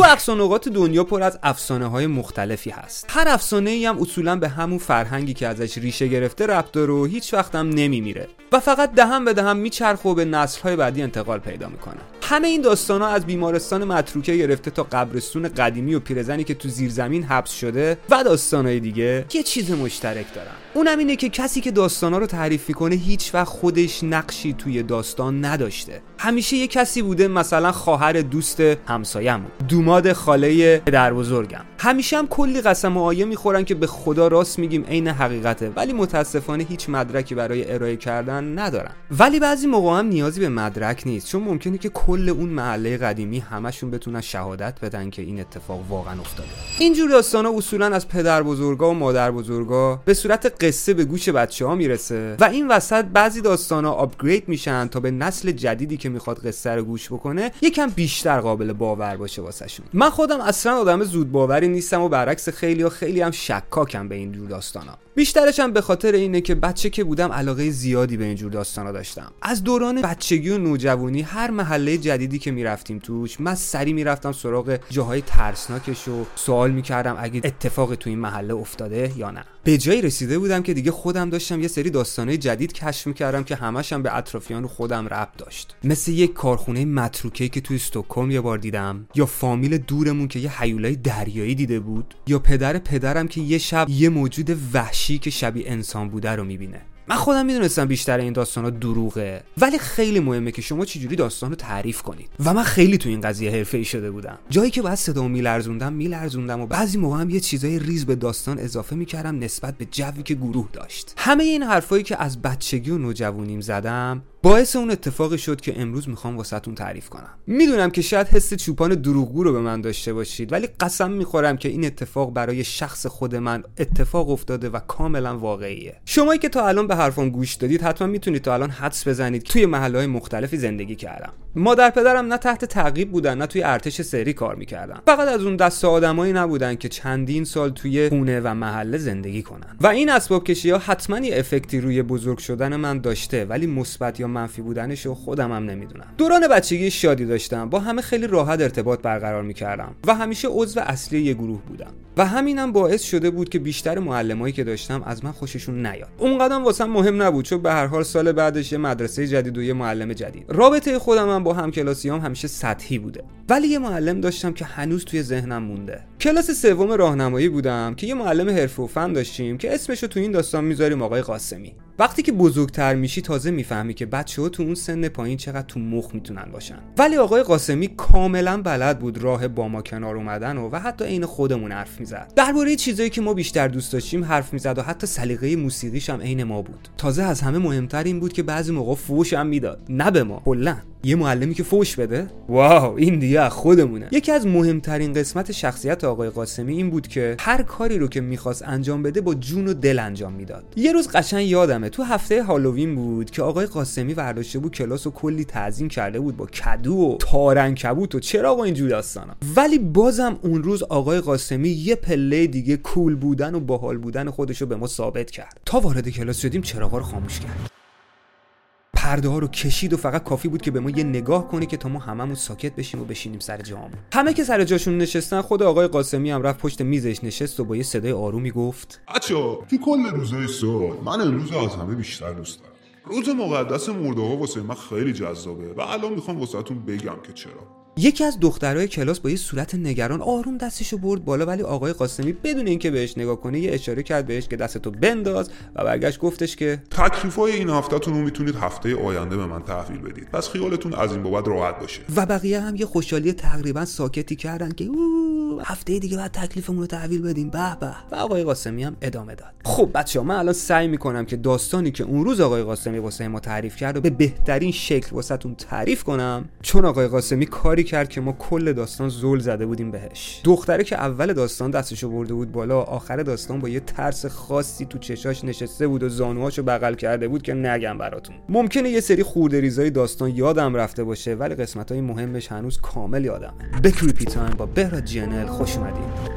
تو اقصانقات دنیا پر از افسانه های مختلفی هست. هر افسانه ای هم اصولا به همون فرهنگی که ازش ریشه گرفته ربط داره و هیچ وقت هم نمیمیره. و فقط دهم به دهم میچرخه و به نسل های بعدی انتقال پیدا می‌کنه. همه این داستان ها از بیمارستان متروکه گرفته تا قبرستون قدیمی و پیرزنی که تو زیرزمین حبس شده و داستان های دیگه یه چیز مشترک دارن. اونم اینه که کسی که داستانا رو تعریف می‌کنه هیچ وقت خودش نقشی توی داستان نداشته. همیشه یه کسی بوده مثلا خواهر دوست همسایه‌مون دوماد خاله پدر بزرگم. همیشه هم کلی قسم و آیه می‌خورن که به خدا راست میگیم عین حقیقته ولی متاسفانه هیچ مدرکی برای ارائه کردن ندارن. ولی بعضی موقع هم نیازی به مدرک نیست چون ممکنه که کل اون محله قدیمی همشون بتونن شهادت بدن که این اتفاق واقعا افتاده. اینجور داستانا اصولا از پدر بزرگا و مادر بزرگا به صورت قصه به گوش بچه ها می‌رسه. و این وسط بعضی داستانا آپگرید میشن تا به نسل جدیدی که می‌خواد قصه رو گوش بکنه یکم بیشتر قابل باور باشه واسهشون. من خودم اصلا آدم زود باوری نیستم و برعکس خیلی و خیلی هم شکاکم به این جور داستانا. بیشترش هم به خاطر اینه که بچه که بودم علاقه زیادی به اینجور داستانا داشتم. از دوران بچگی و نوجوانی هر محله جدیدی که می‌رفتیم توش من سری می‌رفتم سراغ جاهای ترسناکش و سوال می‌کردم اگه اتفاقی تو این محله افتاده یا نه. به جایی رسیده بودم که دیگه خودم داشتم یه سری داستانهای جدید کشف می‌کردم که همشم به اطرافیان خودم ربط داشت. مثل یک کارخونه متروکه که توی استکهلم یه بار دیدم یا فامیل دورمون که یه حیولای دریایی دیده بود یا پدر پدرم که یه شب یه موجود وحشی که شبیه انسان بوده رو می‌بینه. من خودم می‌دونستم بیشتر این داستان ها دروغه. ولی خیلی مهمه که شما چجوری داستان رو تعریف کنید. و من خیلی تو این قضیه حرفه شده بودم. جایی که باید صدا میلرزوندم میلرزوندم و بعضی موقع هم یه چیزای ریز به داستان اضافه می‌کردم نسبت به جوی که گروه داشت. همه این حرفایی که از بچگی و نوجوانیم زدم باعث اون اتفاقی شد که امروز می‌خوام واسهتون تعریف کنم. می‌دونم که شاید حس چوپان دروغگو رو به من داشته باشید ولی قسم می‌خورم که این اتفاق برای شخص خود من اتفاق افتاده و کاملا واقعیه. شمایی که تا الان به حرفان گوش دادید حتما می‌تونید تا الان حدس بزنید توی محله های مختلفی زندگی کردم. مادر پدرم نه تحت تعقیب بودن نه توی ارتش سری کار می‌کردن. فقط از اون دست آدمایی نبودن که چندین سال توی خونه و محله زندگی کنن. و این اسباب کشی ها حتما یه افکتی روی بزرگ شدن من داشته ولی مثبت یا منفی بودنش رو خودم هم نمی‌دونم. دوران بچگی شادی داشتم. با همه خیلی راحت ارتباط برقرار می‌کردم و همیشه عضو اصلی یه گروه بودم. و همینم باعث شده بود که بیشتر معلمایی که داشتم از من خوششون نیاد. اونقدر واسم مهم نبود چون به هر حال سال بعدش یه مدرسه جدید و یه معلم جدید. رابطه خودم هم با همکلاسیام همیشه سطحی بوده. ولی یه معلم داشتم که هنوز توی ذهنم مونده. کلاس سوم راهنمایی بودم که یه معلم حرفه و فن داشتیم که اسمشو تو این داستان می‌ذاریم آقای قاسمی. وقتی که بزرگتر میشی تازه می‌فهمی که بچه ها تو اون سن پایین چقدر تو مخ می‌تونن باشن. ولی آقای قاسمی کاملا بلد بود راه با ما کنار اومدن و, و حتی عین خودمون حرف می‌زد. درباره چیزایی که ما بیشتر دوست داشتیم حرف می‌زد و حتی سلیقه موسیقیش هم عین ما بود. تازه از همه مهمتر این بود که بعضی موقع فوش هم می‌داد. نه به ما. کلا. یه معلمی که فوش بده؟ واو این دیگه خودمونه. یکی از مهمترین قسمت شخصیت آقای قاسمی این بود که هر کاری رو که می‌خواست انجام بده با جون و دل انجام می‌داد. یه روز قشنگ یادمه تو هفته هالووین بود که آقای قاسمی ورداشته بود کلاس و کلی تعظیم کرده بود با کدو و تارن کبوت و چرا با اینجور داستانا. ولی بازم اون روز آقای قاسمی یه پله دیگه کول بودن و باحال بودن خودش رو به ما ثابت کرد. تا وارد کلاس شدیم چراغا رو خاموش کرد. پرده ها رو کشید و فقط کافی بود که به ما یه نگاه کنه که تا ما هممون ساکت بشیم و بشینیم سر جامون. همه که سر جاشون نشستن خود آقای قاسمی هم رفت پشت میزش نشست و با یه صدای آرومی گفت بچا تو کل روزای سال من امروز از همه بیشتر دوست دارم. روز مقدس مرده ها واسه من خیلی جذابه و الان می‌خوام واسهتون بگم که چرا. یکی از دخترای کلاس با یه صورت نگران آروم دستشو برد بالا ولی آقای قاسمی بدون اینکه بهش نگاه کنه یه اشاره کرد بهش که دستتو بنداز و برگشت گفتش که تکلیفای این هفتهتون رو می‌تونید هفته آینده به من تحویل بدید. پس خیالتون از این بابت راحت باشه. و بقیه هم یه خوشحالی تقریبا ساکتی کردن که اوه هفته دیگه بعد تکلیفمون رو تحویل بدیم. به به. و آقای قاسمی هم ادامه داد. خب بچه‌ها من الان سعی می‌کنم که داستانی که اون روز آقای قاسمی واسه ما تعریف کرد و به بهترین شکل واسهتون تعریف کنم. چون آقای قاسمی کاری کرد که ما کل داستان زل زده بودیم بهش. دختره که اول داستان دستشو برده بود بالا آخر داستان با یه ترس خاصی تو چشاش نشسته بود و زانوهاشو بغل کرده بود که نگم براتون. ممکنه یه سری خورده ریزای داستان یادم رفته باشه ولی قسمت های مهمش هنوز کامل یادمه. به CreepyTime با بهراد جنل خوش اومدید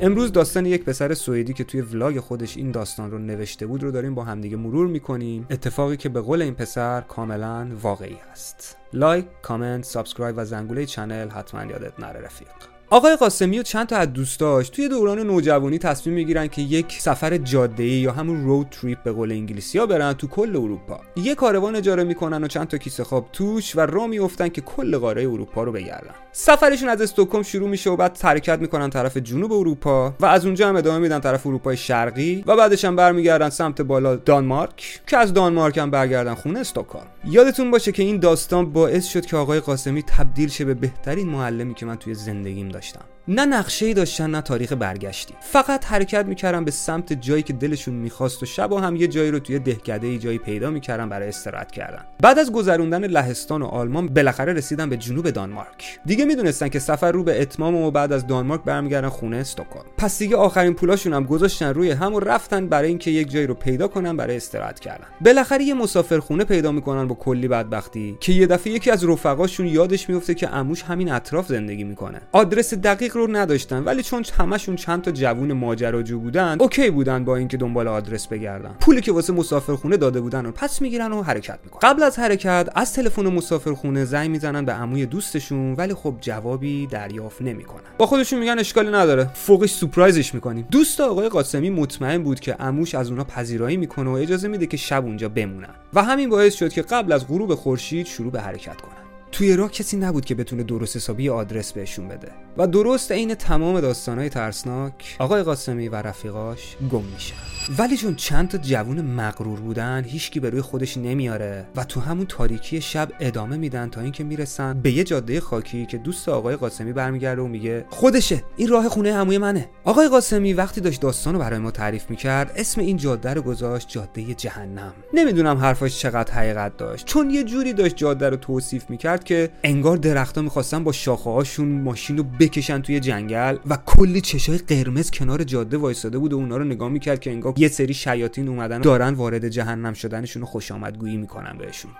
امروز داستان یک پسر سوئدی که توی vlog خودش این داستان رو نوشته بود رو داریم با همدیگه مرور می‌کنیم. اتفاقی که به قول این پسر کاملا واقعی هست like، comment، subscribe و زنگوله channel حتما یادت نره رفیق. آقای قاسمی و چند تا از دوستاش توی دوران نوجوانی تصمیم می‌گیرن که یک سفر جاده‌ای یا همون road trip به قول انگلیسی ها برن تو کل اروپا. یه کاروان اجاره می‌کنن و چند تا کیسه خواب توش و راه میافتن که کل قاره اروپا رو بگردن. سفرشون از استکهلم شروع میشه و بعد حرکت می‌کنن طرف جنوب اروپا و از اونجا هم ادامه میدن طرف اروپای شرقی و بعدش هم برمیگردن سمت بالا دانمارک که از دانمارک هم برگردن خونه استکهلم. یادتون باشه که این داستان باعث شد که آقای قاسمی تبدیل شه به بهترین معلمی که من توی زندگیم داشتم نه نقشه داشتن نه تاریخ برگشتی. فقط حرکت می‌کردن به سمت جایی که دلشون می‌خواست و شب هم یه جایی رو توی دهکده ای جایی پیدا می‌کردن برای استراحت کردن. بعد از گذروندن لهستان و آلمان بالاخره رسیدن به جنوب دانمارک. دیگه می‌دونستن که سفر رو به اتمام و بعد از دانمارک برمیگردن خونه استکهلم پس دیگه آخرین پولاشون هم گذاشتن روی هم و رفتن برای اینکه یک جایی رو پیدا کنن برای استراحت کردن. بالاخره یه مسافرخونه پیدا می‌کنن با کلی بدبختی که یه دفعه یکی از رفقاشون یادش میفته که عموش همین اطراف زندگی می‌کنه. آدرس دقیق رو نداشتن ولی چون همشون چند تا جوون ماجراجو بودن اوکی بودن با اینکه دنبال آدرس بگردن. پولی که واسه مسافرخونه داده بودن رو پس می‌گیرن و حرکت می‌کنن. قبل از حرکت از تلفن مسافرخونه زنگ می‌زنن به عموی دوستشون ولی خب جوابی دریافت نمی‌کنن. با خودشون میگن اشکالی نداره. فوقش سورپرایزش می‌کنیم. دوست آقای قاسمی مطمئن بود که عموش از اونها پذیرایی می‌کنه و اجازه میده که شب اونجا بمونن. و همین باعث شد که قبل از غروب خورشید شروع به حرکت کنن. توی راه کسی نبود که بتونه درست حسابی آدرس بهشون بده. و درست عین تمام داستانهای ترسناک آقای قاسمی و رفیقاش گم میشن. ولی چون چند تا جوون مغرور بودن هیچکی به روی خودش نمیاره و تو همون تاریکی شب ادامه میدن تا اینکه می‌رسن به یه جاده خاکی که دوست آقای قاسمی برمیگرده و میگه خودشه این راه خونه عموی منه. آقای قاسمی وقتی داشت داستان رو برای ما تعریف می‌کرد اسم این جاده رو گذاشت جاده جهنم. نمی‌دونم حرفاش چقدر حقیقت داشت چون یه جوری داشت جاده رو توصیف می‌کرد که انگار درختها می‌خواستن با شاخه هاشون ماشین رو بکشن توی جنگل و کلی چشای قرمز کنار جاده وایساده بود و اونا رو نگاه می‌کرد که انگار یه سری شیاطین اومدن دارن وارد جهنم شدنشون رو خوش آمدگویی می‌کنن بهشون.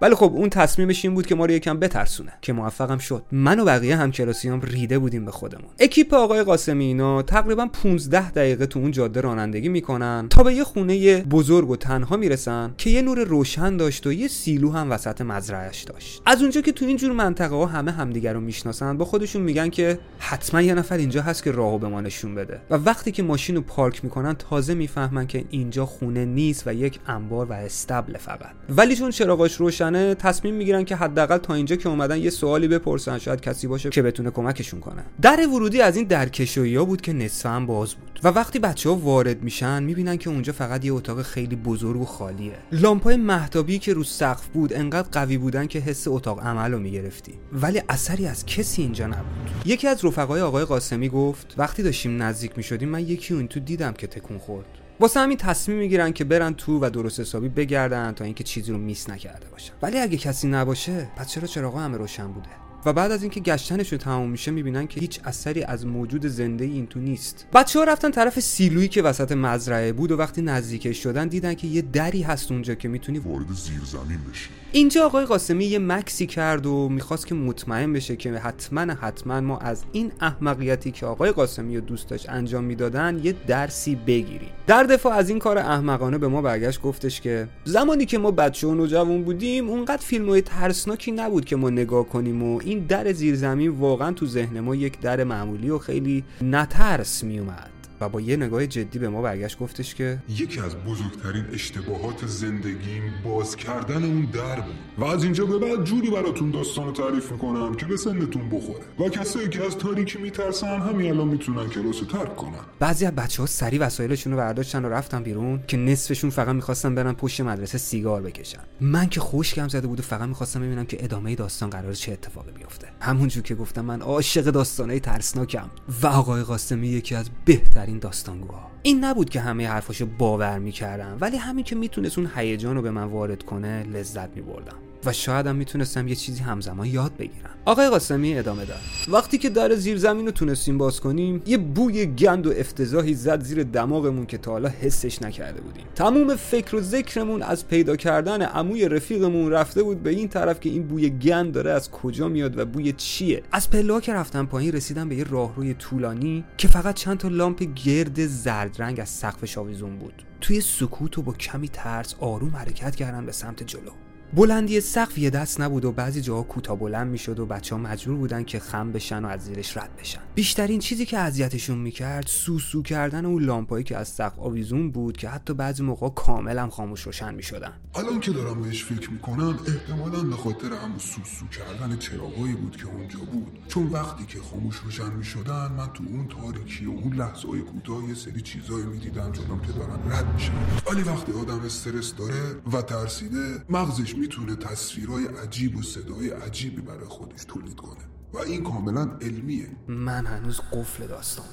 ولی خب اون تصمیمش این بود که ما رو یکم بترسونه. که موفقم شد. من و بقیه همکلاسیام ریده بودیم به خودمون. اکیپ آقای قاسمی اینا تقریبا 15 دقیقه تو اون جاده رانندگی می‌کنن تا به یه خونه بزرگ و تنها می‌رسن که یه نور روشن داشت و یه سیلو هم وسط مزرعهش داشت. از اونجا که تو این جور منطقه ها همه همدیگر رو می‌شناسن با خودشون میگن که حتما یه نفر اینجا هست که راهو به ما نشون بده. و وقتی که ماشین رو پارک می‌کنن تازه می‌فهمن که اینجا خونه نیست و یک انبار و استبل فقط. ولی چون چراغاش روشن تصمیم می‌گیرن که حداقل تا اینجا که اومدن یه سوالی بپرسن شاید کسی باشه که بتونه کمکشون کنه. در ورودی از این درکشویی ها بود که نصف هم باز بود و وقتی بچه ها وارد میشن می‌بینن که اونجا فقط یه اتاق خیلی بزرگ و خالیه. لامپای مهتابی که رو سقف بود انقدر قوی بودن که حس اتاق عمل رو می‌گرفتی. ولی اثری از کسی اینجا نبود. یکی از رفقای آقای قاسمی گفت وقتی داشتیم نزدیک می‌شدیم من یکی اون تو دیدم که تکون خورد. واسه همین تصمیم می‌گیرن که برن تو و درست حسابی بگردن تا اینکه چیزی رو میس نکرده باشن. ولی اگه کسی نباشه پس چرا چراغا همه روشن بوده؟ و بعد از اینکه گشتنشون تموم میشه می‌بینن که هیچ اثری از موجود زنده این تو نیست. بچه ها رفتن طرف سیلویی که وسط مزرعه بود و وقتی نزدیکش شدن دیدن که یه دری هست اونجا که می‌تونی وارد زیر زمین بشی. اینجا آقای قاسمی یه مکسی کرد و می‌خواست که مطمئن بشه که حتما حتما ما از این احمقیتی که آقای قاسمی و دوست داشت انجام می‌دادن یه درسی بگیریم. در دفاع از این کار احمقانه به ما برگشت گفتش که زمانی که ما بچه و نوجوان بودیم اونقدر فیلم های ترسناکی نبود که ما نگاه کنیم و این در زیر زمین واقعا تو ذهن ما یک در معمولی و خیلی نترس میومد و با یه نگاه جدی به ما برگشت گفتش که یکی از بزرگترین اشتباهات زندگیم باز کردن اون در بود. و از اینجا به بعد جوری براتون داستان رو تعریف می‌کنم که به سنتون بخوره. و کسایی که از تاریکی میترسن همین الان می‌تونن کلاس رو ترک کنن. بعضی از بچه ها سری وسایلشون رو برداشتن و رفتن بیرون که نصفشون فقط می‌خواستن برن پشت مدرسه سیگار بکشن. من که خوشگم زده بود و فقط می‌خواستم ببینم که ادامه داستان قرار چه اتفاقی بیفته. همونجور که گفتم من عاشق داستانهای ترسناکم. و آقای قاسمی یکی از بهترین داستانگوها. این نبود که همه حرفاشو باور می‌کردم ولی همین که می‌تونست اون هیجان رو به من وارد کنه لذت میبردم. و شاید هم می‌تونستم یه چیزی همزمان یاد بگیرم. آقای قاسمی ادامه داد. وقتی که در زیر زمین رو تونستیم باز کنیم یه بوی گند و افتضاحی زد زیر دماغمون که تا حالا حسش نکرده بودیم. تموم فکر و ذکرمون از پیدا کردن عموی رفیقمون رفته بود به این طرف که این بوی گند داره از کجا میاد و بوی چیه. از پله که رفتم پایین رسیدم به یه راهروی طولانی که فقط چند تا لامپ گرد زرد رنگ از سقفش آویزون بود. توی سکوت و با کمی ترس آروم حرکت کردن به سمت جلو. بلندی سقف یه دست نبود و بعضی جاها کوتاه بلند می‌شد و بچه ها مجبور بودن که خم بشن و از زیرش رد بشن. بیشترین چیزی که اذیتشون می‌کرد سوسو کردن اون لامپایی که از سقف آویزون بود که حتی بعضی موقع کاملا خاموش روشن می‌شدن. الان که دارم بهش فکر می‌کنم احتمالا به خاطر همون سوسو کردن چراغایی بود که اونجا بود. چون وقتی که خاموش روشن می‌شدن من تو اون تاریکی و اون لحظه های کوتاه یه سری چیزایی می‌دیدم جلوم که دارن رد میشن. ولی وقتی آدم استرس داره و ترسیده مغزش می‌تونه تصویرهای عجیب و صدای عجیبی برای خودش تولید کنه. و این کاملا علمیه. من هنوز قفل داستان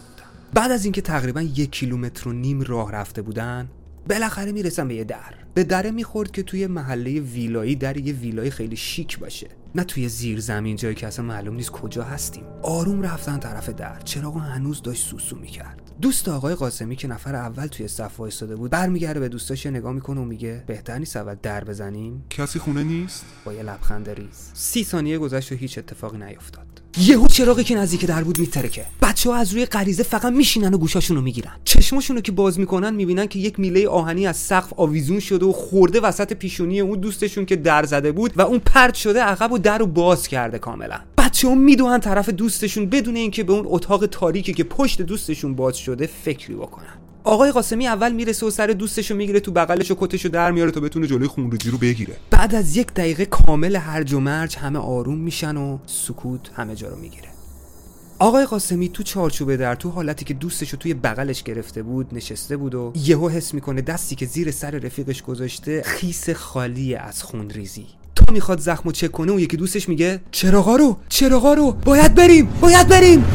بعد از اینکه تقریبا یک کیلومتر و نیم راه رفته بودن بالاخره می‌رسم به یه در. به دره می‌خورد که توی محله ویلایی در یه ویلای خیلی شیک باشه. نه توی زیر زمین جایی که اصلا معلوم نیست کجا هستیم. آروم رفتن طرف در. چراغ هنوز داشت سوسو می‌کرد. دوست آقای قاسمی که نفر اول توی صف وایساده بود برمیگرده به دوستاش نگاه می‌کنه و میگه بهتر نیست اول در بزنیم؟ کسی خونه نیست؟ با یه لبخند ریز. سی ثانیه گذشت و هیچ اتفاقی نیفتاد. یهو چراغی که نزدیک در بود میترکه. بچه ها از روی غریزه فقط میشینن و گوشاشون رو می‌گیرن. چشماشون رو که باز می‌کنن می‌بینن که یک میله آهنی از سقف آویزون شده و خورده وسط پیشونی اون دوستشون که در زده بود و اون پرت شده عقب و در رو باز کرده کاملا. بچه ها می‌دونن طرف دوستشون بدون اینکه به اون اتاق تاریکی که پشت دوستشون باز شده فکری بکنن. آقای قاسمی اول می‌رسه و سر دوستشو می‌گیره تو بغلش و کتشو در میاره تا بتونه جلوی خونریزی رو بگیره. بعد از یک دقیقه کامل هرج و مرج همه آروم میشن و سکوت همه جا رو می‌گیره. آقای قاسمی تو چارچوبه در تو حالتی که دوستشو توی بغلش گرفته بود نشسته بود و یهو حس می‌کنه دستی که زیر سر رفیقش گذاشته خیس خالی از خونریزی. تا می‌خواد زخمو چک کنه و یکی دوستش میگه چراغا رو چراغا رو باید بریم باید بریم!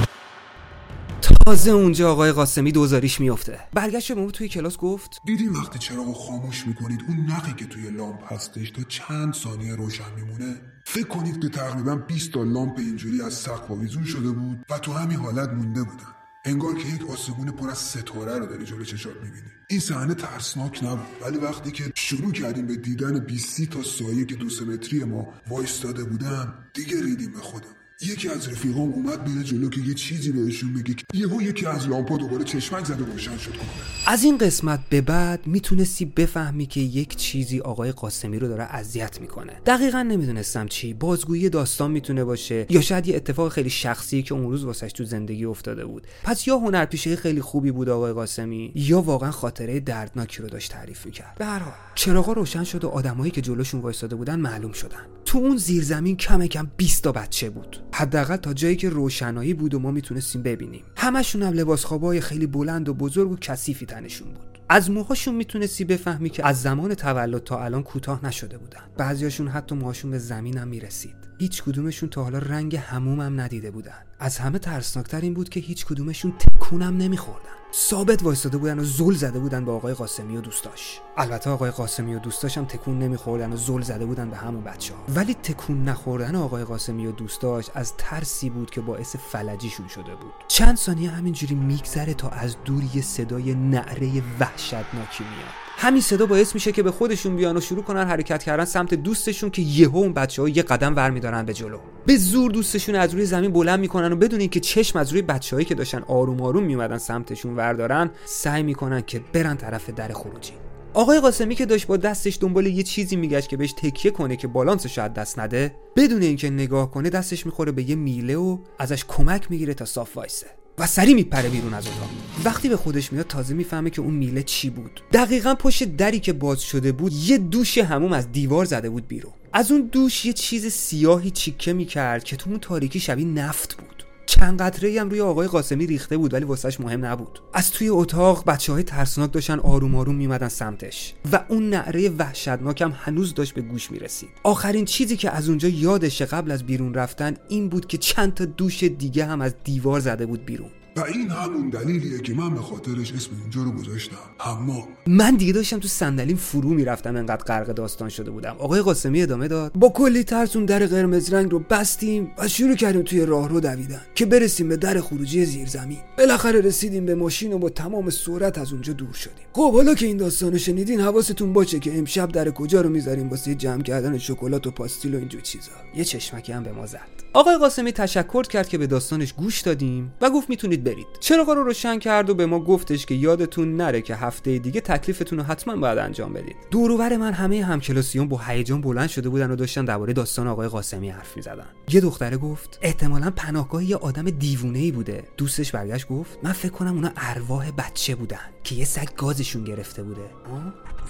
تازه اونجا آقای قاسمی دوزاریش میفته برگشت به توی کلاس گفت دیدی وقتی چراغو خاموش می‌کنید اون نقی که توی لامپ هستش تا چند ثانیه روشن میمونه؟ فکر کنید که تقریبا 20 تا لامپ اینجوری از سقف آویزون شده بود و تو همین حالت مونده بودن. انگار که یک آسمون پر از ستاره رو داری جلو چشات می‌بینی. این صحنه ترسناک نبود ولی وقتی که شروع کردیم به دیدن 20 تا سایه که دو متری ما وایستاده بودن دیگه ریدیم به خودم یکی از رفیقام اومد بیره جلو که یه چیزی بهشون بگه یهو یکی از لامپا دوباره چشمک زده روشن شد کنه. از این قسمت به بعد می‌تونستی بفهمی که یک چیزی آقای قاسمی رو داره اذیت می‌کنه. دقیقا نمی‌دونستم چی. بازگویی داستان می‌تونه باشه یا شاید یه اتفاق خیلی شخصی که اون روز واسش تو زندگی افتاده بود. پس یا هنرپیشه خیلی خوبی بود آقای قاسمی یا واقعا خاطره دردناکی رو داشت تعریف می‌کرد. به هر حال چراغا روشن شد و آدمایی که جلوشون وایساده بودن معلوم شدن. تو اون زیرزمین کم کم 20 تا بچه بود. حداقل تا جایی که روشنایی بود و ما می‌تونستیم ببینیم. همشون هم لباس خوابای خیلی بلند و بزرگ و کثیفی تنشون بود. از موهاشون می‌تونستی بفهمی که از زمان تولد تا الان کوتاه نشده بودن. بعضیاشون حتی موهاشون به زمین هم می‌رسید. هیچ کدومشون تا حالا رنگ همومم ندیده بودن. از همه ترسناکتر این بود که هیچ کدومشون تکونم نمیخوردن. ثابت وایستاده بودن و زل زده بودن به آقای قاسمی و دوستاش. البته آقای قاسمی و دوستاش هم تکون نمیخوردن و زل زده بودن به همون بچه ها ولی تکون نخوردن آقای قاسمی و دوستاش از ترسی بود که باعث فلجیشون شده بود. چند ثانیه همینجوری میگذره تا از دور یه صدای نعره وحشتناکی میاد. همین صدا باعث میشه که به خودشون بیان و شروع کنن حرکت کردن سمت دوستشون که یهو اون بچه ها یه قدم ور میدارن به جلو. به زور دوستشون از روی زمین بلند می‌کنن و بدون اینکه چشم از روی بچههایی که داشتن آروم آروم میومدن سمتشون وردارن سعی می‌کنن که برن طرف در خروجی. آقای قاسمی که داشت با دستش دنبال یه چیزی میگشت که بهش تکیه کنه که بالانسش از دست نده بدون اینکه نگاه کنه دستش می‌خوره به یه میله و ازش کمک می‌گیره تا صاف وایسه. و سری میپره بیرون از اتاق. وقتی به خودش میاد تازه می‌فهمه که اون میله چی بود. دقیقا پشت دری که باز شده بود یه دوش هموم از دیوار زده بود بیرون. از اون دوش یه چیز سیاهی چیکه می‌کرد که تو اون تاریکی شبیه نفت بود. چند قطره هم روی آقای قاسمی ریخته بود ولی واسهش مهم نبود. از توی اتاق بچه های ترسناک داشتن آروم آروم میمدن سمتش و اون نعره وحشتناک هم هنوز داشت به گوش می‌رسید. آخرین چیزی که از اونجا یادشه قبل از بیرون رفتن این بود که چند تا دوش دیگه هم از دیوار زده بود بیرون. و این همون دلیلیه که من به خاطرش اسم اینجا رو گذاشتم. حمام. من دیگه داشتم تو صندلیم فرو می‌رفتم انقدر غرق داستان شده بودم. آقای قاسمی ادامه داد. با کلی ترس اون در قرمز رنگ رو بستیم و شروع کردیم توی راه رو دویدن که برسیم به در خروجی زیرزمین. بالاخره رسیدیم به ماشین و با تمام سرعت از اونجا دور شدیم. خب حالا که این داستانو شنیدین حواستون باشه که امشب در کجا رو می‌ذاریم واسه جمع کردن شکلات و پاستیل و اینجور چیزا. یه چشمکی هم به ما زد. آقای قاسمی تشکر کرد که به داستانش گوش دادیم و گفت می‌تونید برید. چراغا رو روشن کرد و به ما گفتش که یادتون نره که هفته دیگه تکلیفتون رو حتما باید انجام بدید. دوروبر من همه همکلاسیون با هیجان بلند شده بودن و داشتن درباره داستان آقای قاسمی حرف می‌زدن. یه دختره گفت احتمالا پناهگاه یه آدم دیوونه ای بوده. دوستش برگشت گفت من فکر کنم اونا ارواح بچه بودن که یه سگ گازشون گرفته بوده.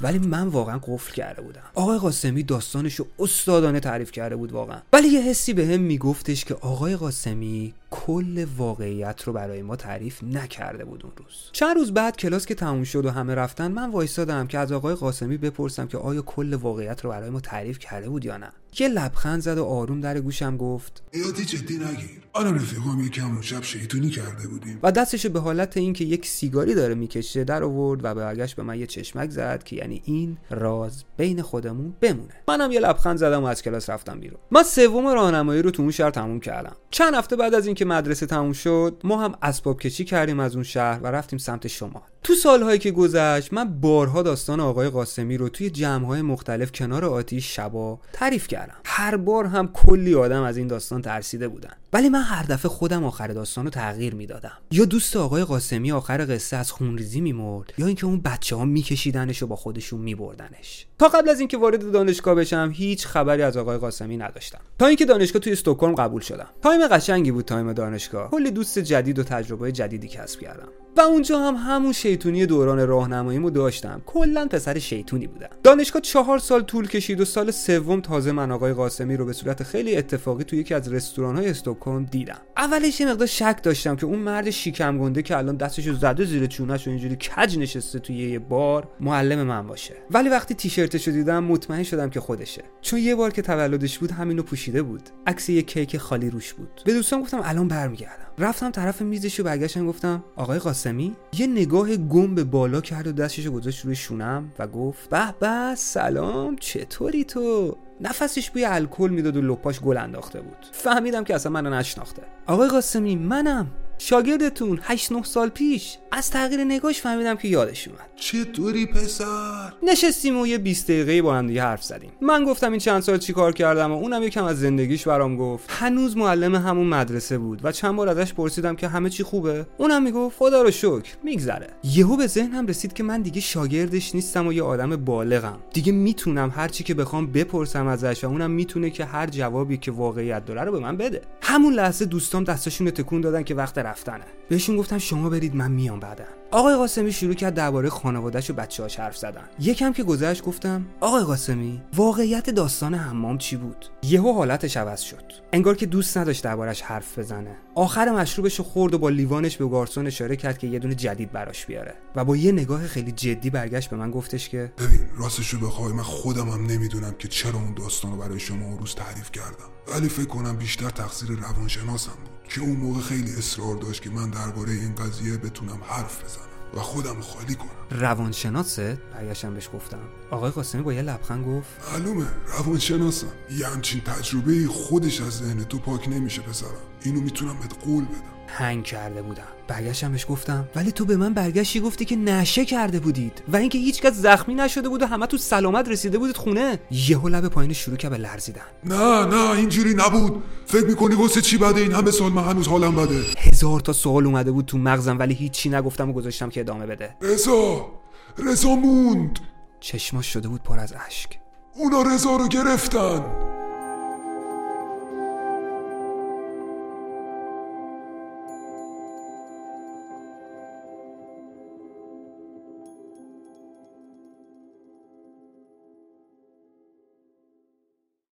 ولی من واقعا قفل کرده بودم. آقای قاسمی داستانشو استادانه تعریف کرده بود واقعا. ولی یه حسی به هم میگفتش که آقای قاسمی کل واقعیت رو برای ما تعریف نکرده بود اون روز. چند روز بعد کلاس که تموم شد و همه رفتن من وایسادم که از آقای قاسمی بپرسم که آیا کل واقعیت رو برای ما تعریف کرده بود یا نه. یه لبخند زد و آروم در گوشم گفت یادی جدی نگیر. آره رفیقام یکم اون شب شیطونی کرده بودیم. و دستشو به حالت اینکه یک سیگاری داره می‌کشه در آورد و برگشت به من یه چشمک زد که یعنی این راز بین خودمون بمونه. منم یه لبخند زدم و از کلاس رفتم بیرون. من سوم راهنمایی رو تو اون شهر تموم کردم. چند هفته بعد از اینکه مدرسه تموم شد ما هم اسباب کشی کردیم از اون شهر و رفتیم سمت شمال. تو سالهایی که گذشت من بارها داستان آقای قاسمی رو توی جمعهای مختلف کنار آتیش شبا تعریف کردم. هر بار هم کلی آدم از این داستان ترسیده بودن. ولی من هر دفعه خودم آخر داستان رو تغییر می‌دادم. یا دوست آقای قاسمی آخر قصه از خونریزی میمرد یا اینکه اون بچه ها میکشیدنش و با خودشون میبردنش. تا قبل از اینکه وارد دانشگاه بشم هیچ خبری از آقای قاسمی نداشتم. تا اینکه دانشگاه توی استکهلم قبول شدم. time قشنگی بود time دانشگاه. کلی دوست جدید و تجربه جدیدی کسب کردم. و اونجا هم همون شیطونی دوران راهنماییمو داشتم. کلا پسر شیطونی بودم. دانشگاه چهار سال طول کشید و سال سوم تازه من آقای قاسمی رو به صورت خیلی اتفاقی توی یکی از رستوران استکهلم دیدم. اولش یه مقدار شک داشتم که اون مرد شیکم گنده که الان دستشو زده زیر چونش و اینجوری کج نشسته توی یه بار معلم من باشه. ولی وقتی تیشرتشو دیدم مطمئن شدم که خودشه. چون یه بار که تولدش بود همینو پوشیده بود. عکس یه کیک خالی روش بود. به دوستان گفتم الان برمیگردم. رفتم طرف میزش و برگشتم گفتم آقای قاسمی یه نگاه گم به بالا کرد و دستشو گذاشت روی شونم و گفت به به سلام چطوری تو؟ نفسش بوی الکل می‌داد و لپاش گل انداخته بود. فهمیدم که اصلا منو نشناخته. آقای قاسمی منم. شاگردتون 8 9 سال پیش از تغییر نگاش فهمیدم که یادش اومد. چطوری پسر؟ نشستیم و یه 20 دقیقه با هم دیگه حرف زدیم. من گفتم این چند سال چیکار کردم و اونم یکم از زندگیش برام گفت. هنوز معلم همون مدرسه بود و چند بار ازش پرسیدم که همه چی خوبه؟ اونم می‌گفت خدا رو شکر میگذره. یهو به ذهنم رسید که من دیگه شاگردش نیستم و یه آدم بالغم. دیگه می‌تونم هر چی که بخوام بپرسم ازش و اونم می‌تونه که هر جوابی که واقعیت داره رو به من بده. همون لحظه دوستام دستشون تکون دادن که وقت رفتنه. بهشون گفتم شما برید من میام بعدا آقای قاسمی شروع کرد درباره خانوادهش و بچه‌هاش حرف زدن. یکم که گذشت گفتم آقای قاسمی واقعیت داستان حمام چی بود؟ یهو حالتش عوض شد. انگار که دوست نداشت دربارش حرف بزنه. آخر مشروبش خورد و با لیوانش به گارسون اشاره کرد که یه دونه جدید براش بیاره. و با یه نگاه خیلی جدی برگشت به من گفتش که ببین راستشو بخوای من خودم هم نمی‌دونم که چرا اون داستان رو برای شما روز تعریف کردم. ولی فکر کنم بیشتر تقصیر روانشناسم بود. که اون موقع خیلی اصرار داشت که من درباره این قضیه بتونم حرف بزنم. و خودم خالی کنم روانشناسه؟ برگشتم بهش گفتم. آقای قاسمی با یه لبخند گفت. معلومه روانشناسم. یه همچین تجربه خودش از ذهن تو پاک نمیشه پسرم. اینو می‌تونم بهت قول بدم. هنگ کرده بودم. برگشتم بهش گفتم ولی تو به من برگشتی گفتی که نشه کرده بودید. و اینکه هیچکس زخمی نشده بود و همه تو سلامت رسیده بودید خونه. یهو لب پایین شروع که به لرزیدن. نه نه اینجوری نبود. فکر می‌کنی واسه چی بده این همه سال من هنوز حالم بده؟ هزار تا سوال اومده بود تو مغزم ولی هیچی نگفتم و گذاشتم که ادامه بده. رضا رضا موند. چشماش شده بود پر از اشک. اونا رضا رو گرفتن.